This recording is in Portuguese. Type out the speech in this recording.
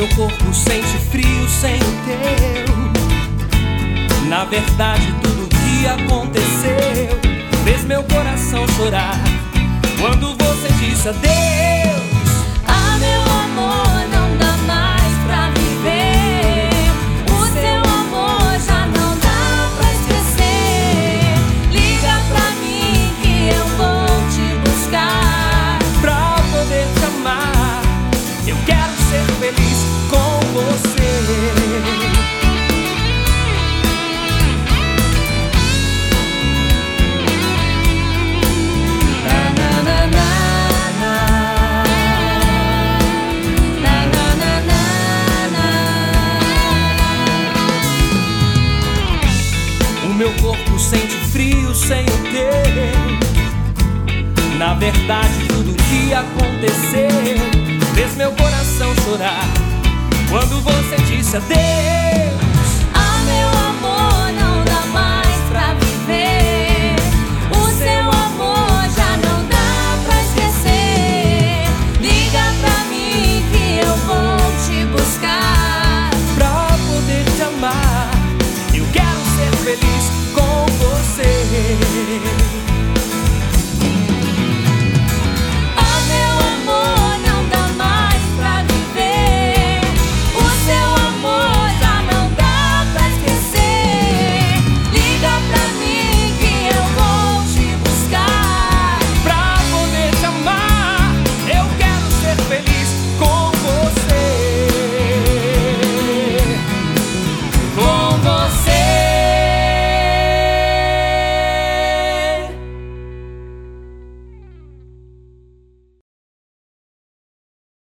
meu corpo sente frio sem o teu. Na verdade, tudo o que aconteceu fez meu coração chorar. Quando você disse adeus, ah, meu amor. Sem o teu. Na verdade, tudo que aconteceu fez meu coração chorar. Quando você disse adeus.